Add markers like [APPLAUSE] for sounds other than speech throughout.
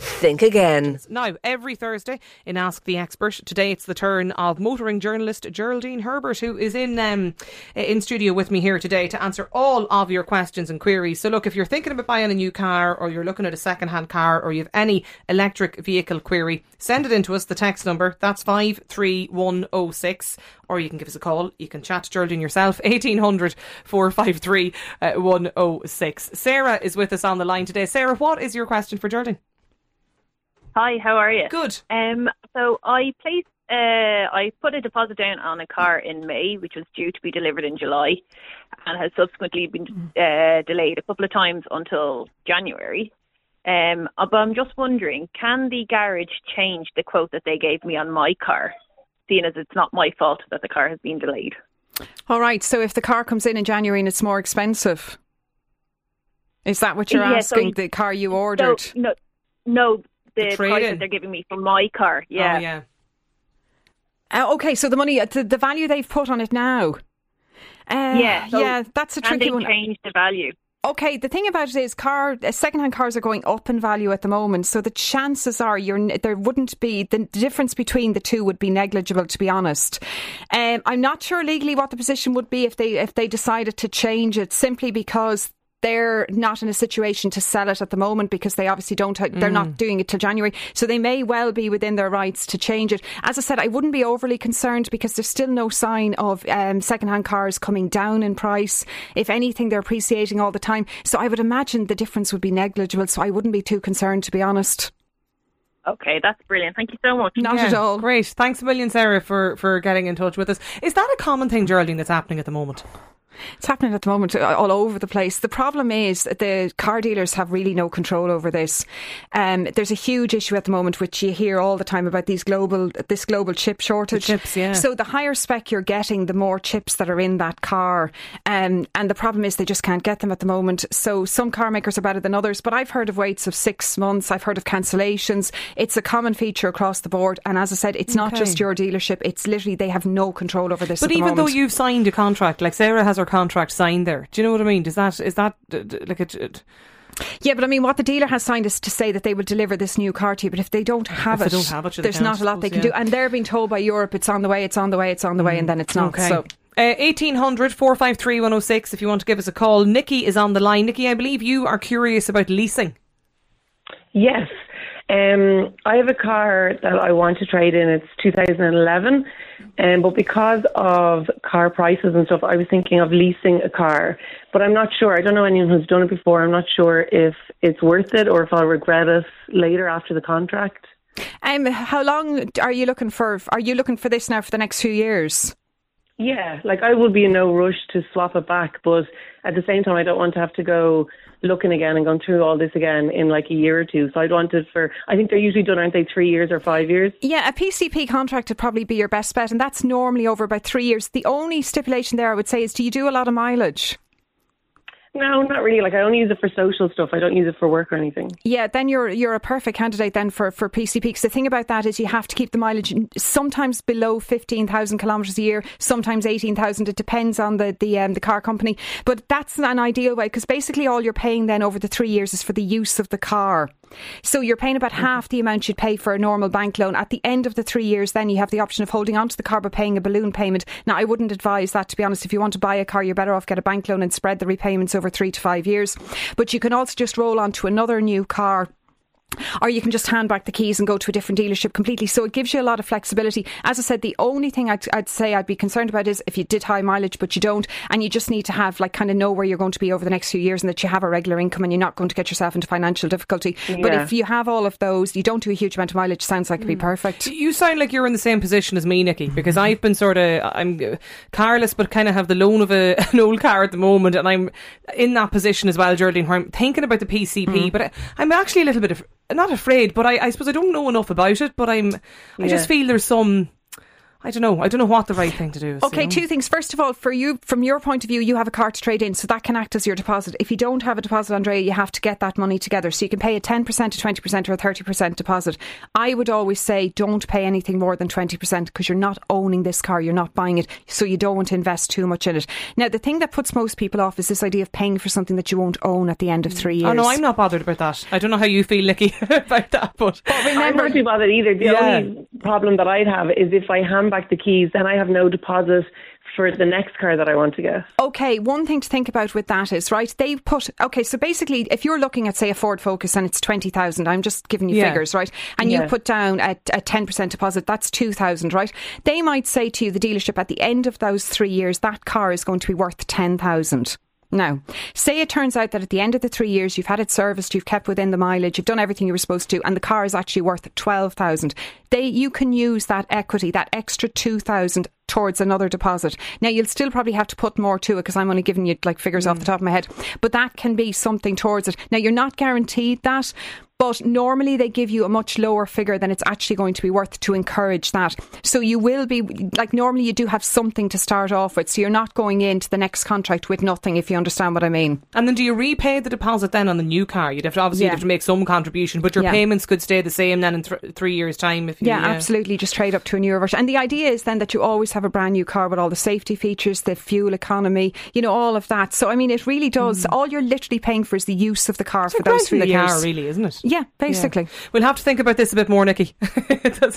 Think again. Now, every Thursday in Ask the Expert, today it's the turn of motoring journalist Geraldine Herbert, who is in um, in studio with me here today to answer all of your questions and queries. So, look, if you're thinking about buying a new car, or you're looking at a second-hand car, or you have any electric vehicle query, send it in to us. The text number that's 53106, or you can give us a call. You can chat to Geraldine yourself. [LAUGHS] 1800 453 106. Sarah is with us on the line today. Sarah, what is your question for Geraldine? Hi, how are you? Good. Um, so I placed, uh, I put a deposit down on a car in May, which was due to be delivered in July, and has subsequently been uh, delayed a couple of times until January. Um, uh, but I'm just wondering, can the garage change the quote that they gave me on my car, seeing as it's not my fault that the car has been delayed? All right. So if the car comes in in January and it's more expensive, is that what you're Yeah, asking? you- the car you ordered? So, no, no, the, price that they're giving me for my car. Yeah. Oh, yeah. Uh, okay, so the money, uh, the, the value they've put on it now. Uh, Yeah, so yeah, that's a Can tricky they one. change the value? Okay, the thing about it is, car secondhand cars are going up in value at the moment, so the chances are you're there wouldn't be the difference between the two would be negligible, to be honest. Um, I'm not sure legally what the position would be if they if they decided to change it, simply because. They're not in a situation to sell it at the moment because they obviously don't. ha- They're not doing it till January, so they may well be within their rights to change it. As I said, I wouldn't be overly concerned because there's still no sign of um, second-hand cars coming down in price. If anything, they're appreciating all the time. So I would imagine the difference would be negligible. So I wouldn't be too concerned, to be honest. Okay, that's brilliant. Thank you so much. Not Yeah, at all. Great. Thanks a million, Sarah, for, for getting in touch with us. Is that a common thing, Geraldine, that's happening at the moment? It's happening at the moment uh, all over the place. The problem is that the car dealers have really no control over this. Um, there's a huge issue at the moment, which you hear all the time about these global this global chip shortage. chips, yeah. So the higher spec you're getting, the more chips that are in that car. Um, and the problem is they just can't get them at the moment. So some car makers are better than others. But I've heard of waits of six months. I've heard of cancellations. It's a common feature across the board. And as I said, it's not just your dealership. It's literally they have no control over this. But the even though you've signed a contract, like Sarah has her contract signed there, do you know what I mean? Does that, is that d- d- like a, d- Yeah, but I mean, what the dealer has signed is to say that they will deliver this new car to you. But if they don't have If it, they don't have it, there's can't, a lot they can yeah. do. And they're being told by Europe it's on the way, it's on the way, it's on the way, and then it's not. Okay. So Uh, 1800 453 106 if you want to give us a call. Nikki is on the line. Nikki, I believe you are curious about leasing. Yes. Um, I have a car that I want to trade in. It's 2011. Um, but because of car prices and stuff, I was thinking of leasing a car. But I'm not sure. I don't know anyone who's done it before. I'm not sure if it's worth it or if I'll regret it later after the contract. Um, how long are you looking for? Are you looking for this now for the next few years? Yeah, like I will be in no rush to swap it back, but at the same time, I don't want to have to go looking again and going through all this again in like a year or two. So I'd want it for, I think they're usually done, aren't they, three years or five years? Yeah, a PCP contract would probably be your best bet, and that's normally over about three years. The only stipulation there, I would say, is do you do a lot of mileage? No, not really. Like I only use it for social stuff. I don't use it for work or anything. Yeah, then you're you're a perfect candidate then for, for PCP. Because the thing about that is you have to keep the mileage sometimes below fifteen thousand kilometres a year, sometimes eighteen thousand. It depends on the the um, the car company, but that's an ideal way because basically all you're paying then over the three years is for the use of the car. So you're paying about mm-hmm. half the amount you'd pay for a normal bank loan. At the end of the three years, then you have the option of holding onto the car but paying a balloon payment. Now, I wouldn't advise that, to be honest. If you want to buy a car, you're better off get a bank loan and spread the repayments over three to five years. But you can also just roll on to another new car or you can just hand back the keys and go to a different dealership completely. So it gives you a lot of flexibility. As I said, the only thing I'd, I'd say I'd be concerned about is if you did high mileage, but you don't, and you just need to have like kind of know where you're going to be over the next few years and that you have a regular income and you're not going to get yourself into financial difficulty. But if you have all of those, you don't do a huge amount of mileage, sounds like it'd be mm. perfect. You sound like you're in the same position as me, Nikki, because mm-hmm. I've been sort of I'm carless, but kind of have the loan of a, [LAUGHS] an old car at the moment, and I'm in that position as well, Geraldine, where I'm thinking about the PCP, mm-hmm. but I, I'm actually a little bit of, not afraid, but I, I suppose I don't know enough about it, but I'm I just feel there's some. I don't know. I don't know what the right thing to do is. Okay, you know? two things. First of all, for you, from your point of view, you have a car to trade in, so that can act as your deposit. If you don't have a deposit, Andrea, you have to get that money together. So you can pay a 10%, a 20%, or a 30% deposit. I would always say don't pay anything more than 20% because you're not owning this car, you're not buying it, so you don't want to invest too much in it. Now, the thing that puts most people off is this idea of paying for something that you won't own at the end of three years. Oh no, I'm not bothered about that. I don't know how you feel, Nikki, [LAUGHS] about that, but I'm not too bothered either. The Yeah. only problem that I'd have is if I back the keys, then I have no deposit for the next car that I want to get. Okay, one thing to think about with that is, right, they put, okay, so basically, if you're looking at, say, a Ford Focus and it's 20,000, I'm just giving you Yeah. figures, right, and you put down a, a 10% deposit, that's 2,000, right? They might say to you, the dealership, at the end of those three years, that car is going to be worth 10,000. Now, say it turns out that at the end of the three years, you've had it serviced, you've kept within the mileage, you've done everything you were supposed to, and the car is actually worth twelve thousand. They, you can use that equity, that extra two thousand, towards another deposit. Now, you'll still probably have to put more to it because I'm only giving you like figures off the mm. top of my head, but that can be something towards it. Now, you're not guaranteed that. But normally they give you a much lower figure than it's actually going to be worth to encourage that. So you will be like normally you do have something to start off with. So you're not going into the next contract with nothing, if you understand what I mean. and then do you repay the deposit then on the new car? You'd have to obviously you'd Yeah. have to make some contribution, but your Yeah. payments could stay the same then in th- three years' time. If you, Yeah, absolutely. Just trade up to a newer version. And the idea is then that you always have a brand new car with all the safety features, the fuel economy, you know, all of that. So I mean, it really does. Hmm. All you're literally paying for is the use of the car. It's for those three years. car, really, isn't it? Yeah, basically. Yeah. We'll have to think about this a bit more, Nikki. [LAUGHS]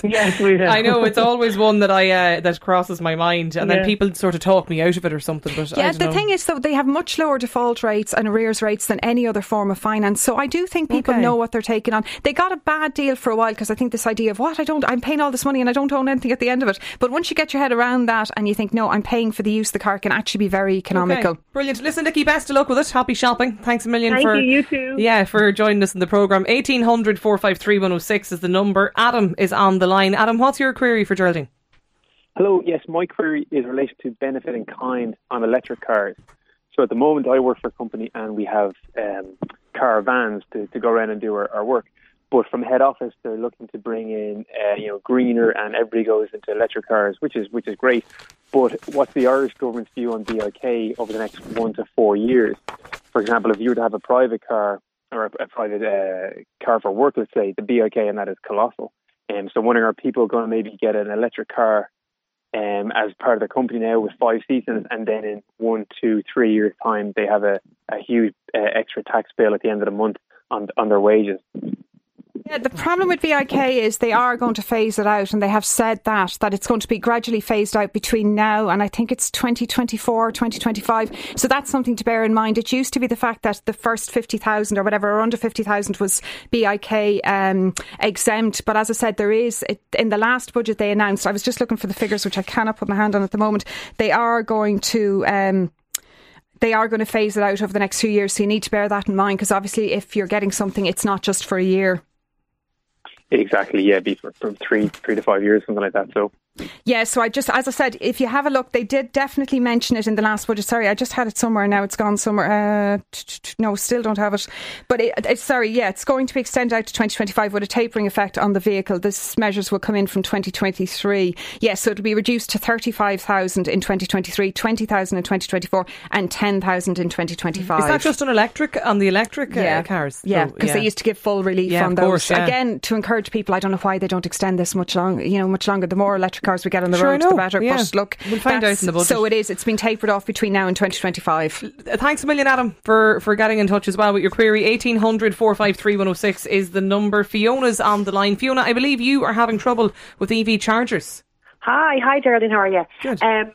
yes, we do. I know it's always one that I uh, that crosses my mind, and yeah. then people sort of talk me out of it or something. But yeah, the know. thing is, though, they have much lower default rates and arrears rates than any other form of finance. So I do think people okay. know what they're taking on. They got a bad deal for a while because I think this idea of what I don't, I'm paying all this money and I don't own anything at the end of it. But once you get your head around that and you think, no, I'm paying for the use of the car, can actually be very economical. Okay. Brilliant. Listen, Nikki, best of luck with it. Happy shopping. Thanks a million Thank for you, you too. Yeah, for joining us in the program. 1800 453 106 is the number. Adam is on the line. Adam, what's your query for Geraldine? Hello, yes, my query is related to benefit in kind on electric cars. So at the moment, I work for a company and we have um, car vans to, to go around and do our, our work. But from head office, they're looking to bring in, uh, you know, greener, and everybody goes into electric cars, which is which is great. But what's the Irish government's view on BIK over the next one to four years? For example, if you were to have a private car, or a, a private uh, car for work, let's say, the BIK and that is colossal. Um, so, wondering, are people going to maybe get an electric car um, as part of the company now with five seasons, and then in one, two, three years' time, they have a, a huge uh, extra tax bill at the end of the month on on their wages. Yeah, the problem with BIK is they are going to phase it out, and they have said that that it's going to be gradually phased out between now and I think it's 2024, 2025. So that's something to bear in mind. It used to be the fact that the first 50,000 or whatever, or under 50,000 was BIK um, exempt. But as I said, there is in the last budget they announced. I was just looking for the figures, which I cannot put my hand on at the moment. They are going to. Um, they are going to phase it out over the next few years. So you need to bear that in mind because obviously, if you're getting something, it's not just for a year. Exactly, yeah, be for, three, three to five years, something like that. So, Yeah, so I just, as I said, if you have a look, they did definitely mention it in the last budget. Sorry, I just had it somewhere. Now it's gone somewhere. Uh, t- t- t- no, still don't have it. But it, it's sorry, yeah, it's going to be extended out to 2025 with a tapering effect on the vehicle. This measures will come in from 2023. Yes, so it'll be reduced to 35,000 in 2023, 20,000 in 2024, and 10,000 in 2025. Is that just on electric on the electric uh, cars? Yeah, because they used to give full relief Yeah, on those. course. Again, to encourage people, I don't know why they don't extend this much long, you know, much longer. The more electric cars we get on the Sure, road, the better. yeah. But look, We'll find out in the budget. So it is. It's been tapered off between now and 2025. Uh, Thanks a million, Adam, for, for getting in touch as well with your query. 1800 453 106 is the number. Fiona's on the line. Fiona, I believe you are having trouble with EV chargers. Hi, hi Geraldine, how are you? Good. Um,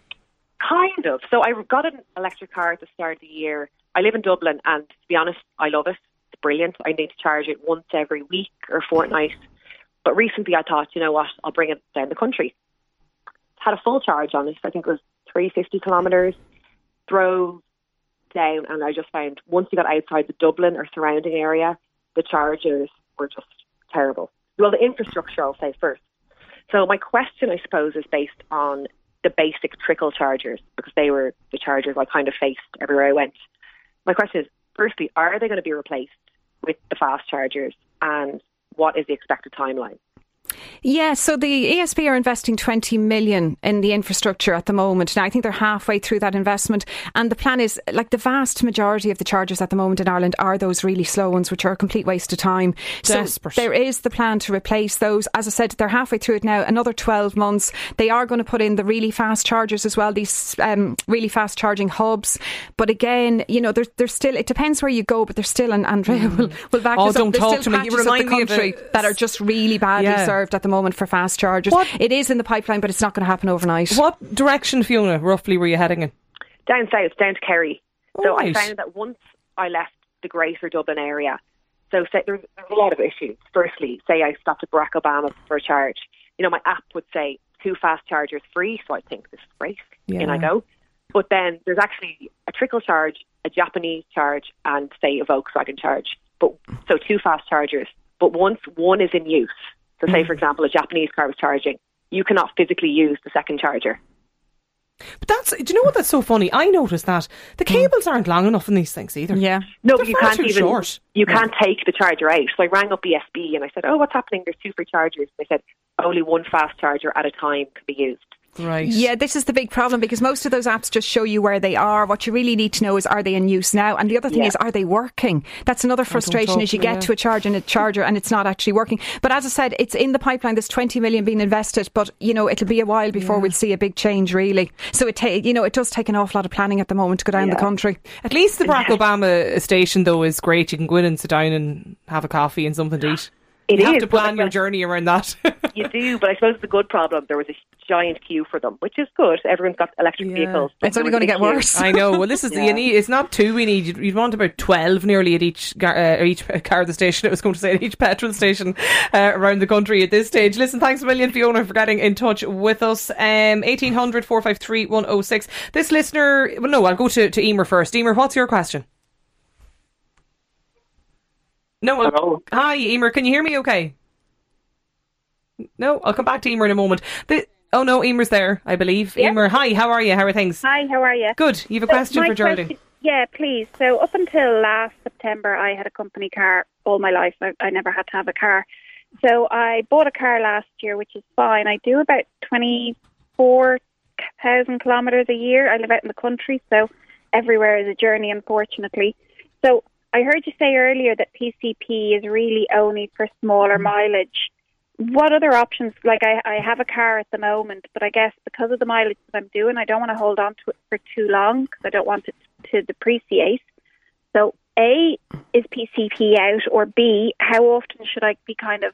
kind of. So I got an electric car at the start of the year. I live in Dublin, and to be honest, I love it. It's brilliant. I need to charge it once every week or fortnight. But recently, I thought, you know what, I'll bring it down the country. Had a full charge on it. I think it was 350 kilometres. Drove down, and I just found once you got outside the Dublin or surrounding area, the chargers were just terrible. Well, the infrastructure, I'll say first. So my question, I suppose, is based on the basic trickle chargers because they were the chargers I kind of faced everywhere I went. My question is, firstly, are they going to be replaced with the fast chargers, and what is the expected timeline? Yeah, so the ESB are investing 20 million in the infrastructure at the moment. Now, I think they're halfway through that investment. And the plan is like the vast majority of the chargers at the moment in Ireland are those really slow ones, which are a complete waste of time. Desperate. So there is the plan to replace those. As I said, they're halfway through it now, another 12 months. They are going to put in the really fast chargers as well, these um, really fast charging hubs. But again, you know, there's, there's still, it depends where you go, but there's still, and [LAUGHS] Andrea will, will back Oh, this don't up, talk to me. You the remind me of country that are just really badly Yeah. served at the moment for fast chargers. What- It is in the pipeline, but it's not going to happen overnight. What direction, Fiona, roughly were you heading in? down south, down to Kerry. So Alright. I found that once I left the greater Dublin area, so say, there's, there's a lot of issues. Firstly, say I stopped at Barack Obama for a charge. You know, my app would say two fast chargers free, so I think this is great. In I go. But then there's actually a trickle charge, a Japanese charge, and say a Volkswagen charge. But so two fast chargers. But once one is in use, so say mm. for example a Japanese car was charging, you cannot physically use the second charger. But that's, do you know what that's so funny? I noticed that the mm. cables aren't long enough in these things either. Yeah. No, They're but you far can't too even. short. You can't take the charger out. So I rang up ESB and I said, "Oh, what's happening? There's two free chargers." They said only one fast charger at a time can be used. Right. Yeah, this is the big problem because most of those apps just show you where they are. What you really need to know is are they in use now? And the other thing Yeah. is are they working? That's another frustration talk is you get yeah. to a charge and a charger and it's not actually working. But as I said, it's in the pipeline. There's 20 million being invested, but you know it'll be a while before we'll see a big change really. So it ta- you know it does take an awful lot of planning at the moment to go down the country. At least the Barack Obama station, though, is great. You can go in and sit down and have a coffee and something to [GASPS] eat. It you have is, to plan your journey around that. [LAUGHS] You do, but I suppose the good problem there was a giant queue for them, which is good. Everyone's got electric vehicles. It's only going to get queue. worse. I know. Well, this is Yeah. you need. It's not two. We need. You'd, you'd want about twelve nearly at each uh, each car at the station. It was going to say at each petrol station uh, around the country at this stage. Listen, thanks a million, Fiona, for getting in touch with us. Um, 1800 453 106. This listener. Well, no, I'll go to to Emer first. Emer, what's your question? No. I'll- Hello. Hi, Emer. Can you hear me? Okay. No, I'll come back to Emer in a moment. The, oh no, Emer's there, I believe. Yeah. Emer, hi. How are you? How are things? Hi, how are you? Good. You have a So question for Geraldine. question- yeah, please. So up until last September, I had a company car all my life. I, I never had to have a car. So I bought a car last year, which is fine. I do about 24,000 kilometres a year. I live out in the country, so everywhere is a journey, unfortunately. So I heard you say earlier that PCP is really only for smaller mileage. What other options? Like I, I have a car at the moment, but I guess because of the mileage that I'm doing, I don't want to hold on to it for too long because I don't want it to depreciate. So, A, is PCP out, or B, how often should I be kind of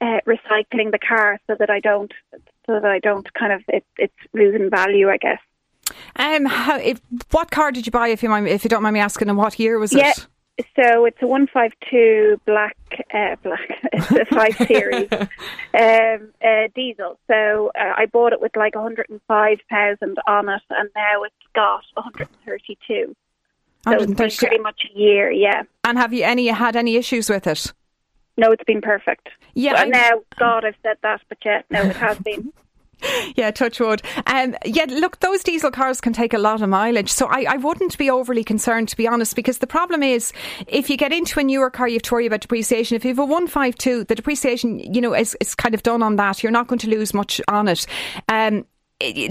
uh, recycling the car so that I don't, so that I don't kind of it, it's losing value, I guess. Um, how, if, what car did you buy if you mind, if you don't mind me asking, and what year was Yeah. it? So it's a one five two black uh, black [LAUGHS] it's a five series [LAUGHS] um, uh, diesel. So uh, I bought it with like one hundred and five thousand on it, and now it's got one hundred and thirty two. So it's been 132. pretty much a year. Yeah. And have you any had any issues with it? No, it's been perfect. Yeah, Well, I- now God, I've said that, but yeah, no, it has been. [LAUGHS] [LAUGHS] Yeah, touch wood. Um, yeah, look, those diesel cars can take a lot of mileage, so I, I wouldn't be overly concerned, to be honest, because the problem is if you get into a newer car, you have to worry about depreciation. If you have a 152, the depreciation, you know, is, is kind of done on that. You're not going to lose much on it. Um,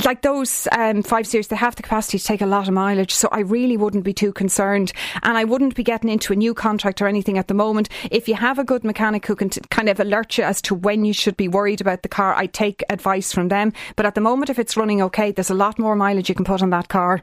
like those um, five series, they have the capacity to take a lot of mileage, so I really wouldn't be too concerned. And I wouldn't be getting into a new contract or anything at the moment. If you have a good mechanic who can t- kind of alert you as to when you should be worried about the car, I take advice from them. But at the moment, if it's running okay, there's a lot more mileage you can put on that car.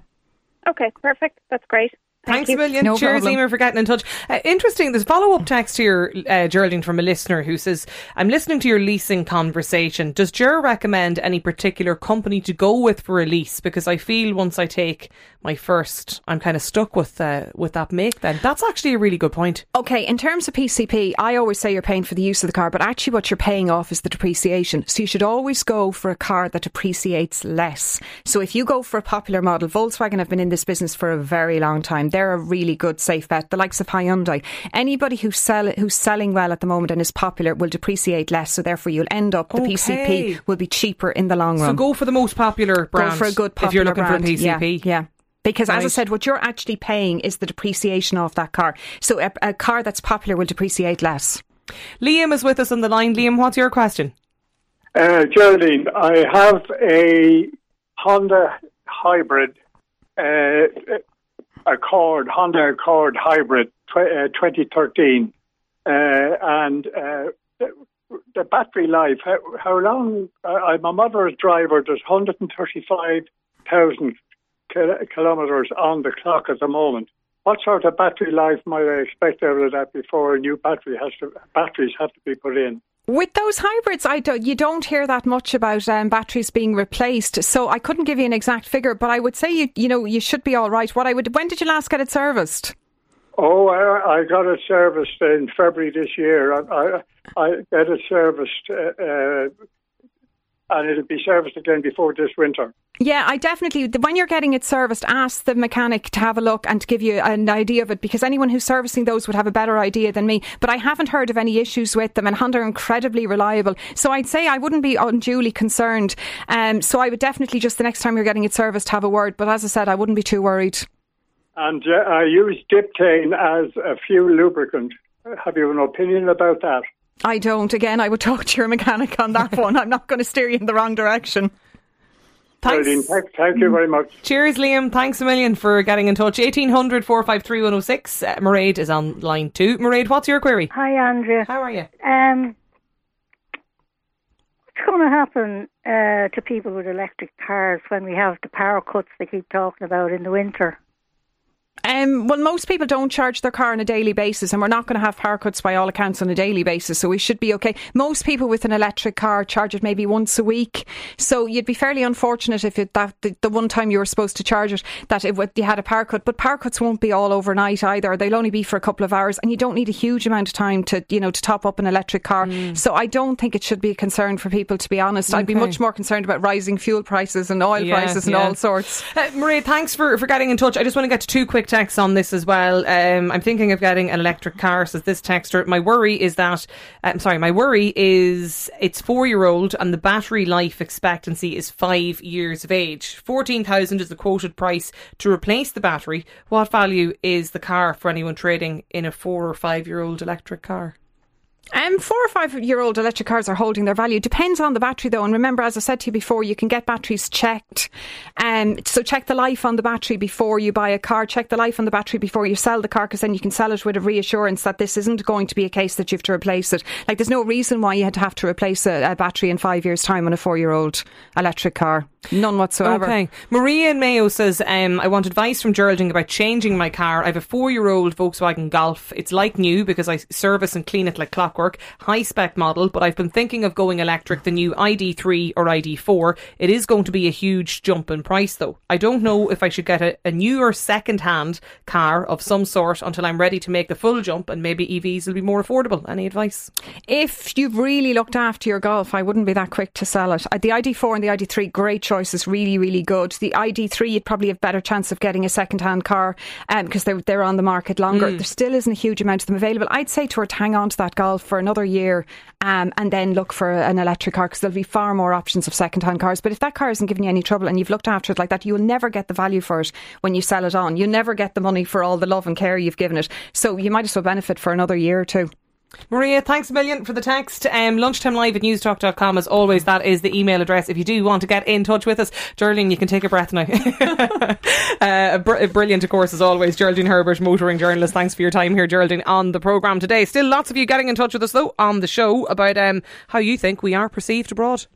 Okay, perfect. That's great. Thank Thanks a million. No Cheers. Emer, for getting in touch. Uh, interesting. There's a follow up text here, uh, Geraldine, from a listener who says, I'm listening to your leasing conversation. Does Ger recommend any particular company to go with for a lease? Because I feel once I take my first, I'm kind of stuck with uh, with that make then. That's actually a really good point. Okay, in terms of PCP, I always say you're paying for the use of the car, but actually what you're paying off is the depreciation. So you should always go for a car that depreciates less. So if you go for a popular model, Volkswagen have been in this business for a very long time. They're a really good safe bet. The likes of Hyundai. Anybody who's sell who's selling well at the moment and is popular will depreciate less. So therefore you'll end up the Okay. PCP will be cheaper in the long run. So go for the most popular brand. Go for a good popular if you're looking brand. for a PCP. Yeah. yeah. Because as I said, what you're actually paying is the depreciation of that car. So a, a car that's popular will depreciate less. Liam is with us on the line. Liam, what's your question? Uh, Geraldine, I have a Honda hybrid, uh, Accord, Honda Accord hybrid tw- uh, 2013. Uh, and uh, the battery life, how, how long? Uh, I'm a driver, there's 135,000 kilometres on the clock at the moment. What sort of battery life might I expect out of that before a new battery has to batteries have to be put in? With those hybrids, I don't, you don't hear that much about um, batteries being replaced. So I couldn't give you an exact figure, but I would say you you know you should be all right. What I would, when did you last get it serviced? Oh, I, I got it serviced in February this year. I, I, I get it serviced, uh, uh, and it'll be serviced again before this winter. Yeah, I definitely, when you're getting it serviced, ask the mechanic to have a look and to give you an idea of it because anyone who's servicing those would have a better idea than me. But I haven't heard of any issues with them and Honda are incredibly reliable. So I'd say I wouldn't be unduly concerned. Um, so I would definitely just the next time you're getting it serviced have a word. But as I said, I wouldn't be too worried. And uh, I use Dipetane as a fuel lubricant. Have you an opinion about that? I don't. Again, I would talk to your mechanic on that one. I'm not going to steer you in the wrong direction. Thanks. Thank, thank you very much. Cheers, Liam. Thanks a million for getting in touch. 1800 453 106. Uh, Mairead is on line two. Mairead, what's your query? Hi, Andrea. How are you? Um, what's going to happen uh, to people with electric cars when we have the power cuts they keep talking about in the winter? Um, well, most people don't charge their car on a daily basis, and we're not going to have power cuts by all accounts on a daily basis, so we should be okay. Most people with an electric car charge it maybe once a week, so you'd be fairly unfortunate if it, that the, the one time you were supposed to charge it that it you had a power cut. But power cuts won't be all overnight either; they'll only be for a couple of hours, and you don't need a huge amount of time to you know to top up an electric car. Mm. So I don't think it should be a concern for people. To be honest, I'd be much more concerned about rising fuel prices and oil Yeah, prices and yeah. all sorts. Uh, Maria, thanks for, for getting in touch. I just want to get to two quick texts on this as well. Um, I'm thinking of getting an electric car, says this texter. My worry is that, uh, I'm sorry, my worry is it's four year old and the battery life expectancy is five years of age. 14,000 is the quoted price to replace the battery. What value is the car for anyone trading in a four or five year old electric car? Um, four or five year old electric cars are holding their value. Depends on the battery though. And remember, as I said to you before, you can get batteries checked. Um, so check the life on the battery before you buy a car. Check the life on the battery before you sell the car because then you can sell it with a reassurance that this isn't going to be a case that you have to replace it. Like there's no reason why you had to have to replace a, a battery in five years' time on a four year old electric car. None whatsoever. Okay. Maria in Mayo says, um, I want advice from Geraldine about changing my car. I have a four year old Volkswagen Golf. It's like new because I service and clean it like clockwork. High spec model, but I've been thinking of going electric, the new ID3 or ID4. It is going to be a huge jump in price though. I don't know if I should get a, a newer second hand car of some sort until I'm ready to make the full jump and maybe EVs will be more affordable. Any advice? If you've really looked after your golf, I wouldn't be that quick to sell it. Uh, The ID4 and the ID3, great choices, really, really good. The ID3, you'd probably have better chance of getting a second-hand car because they're they're on the market longer. Mm. There still isn't a huge amount of them available. I'd say to her to hang on to that golf for another year um, and then look for an electric car because there'll be far more options of second-hand cars. But if that car isn't giving you any trouble and you've looked after it like that, you'll never get the value for it when you sell it on. You'll never get the money for all the love and care you've given it. So you might as well benefit for another year or two. Maria, thanks a million for the text. Um, lunchtime live at newstalk.com. As always, that is the email address. If you do want to get in touch with us, Geraldine, you can take a breath now. [LAUGHS] uh, br- brilliant, of course, as always. Geraldine Herbert, motoring journalist. Thanks for your time here, Geraldine, on the programme today. Still lots of you getting in touch with us, though, on the show about um, how you think we are perceived abroad.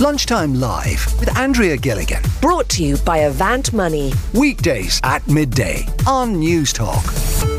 Lunchtime Live with Andrea Gilligan. Brought to you by Avant Money. Weekdays at midday on Newstalk.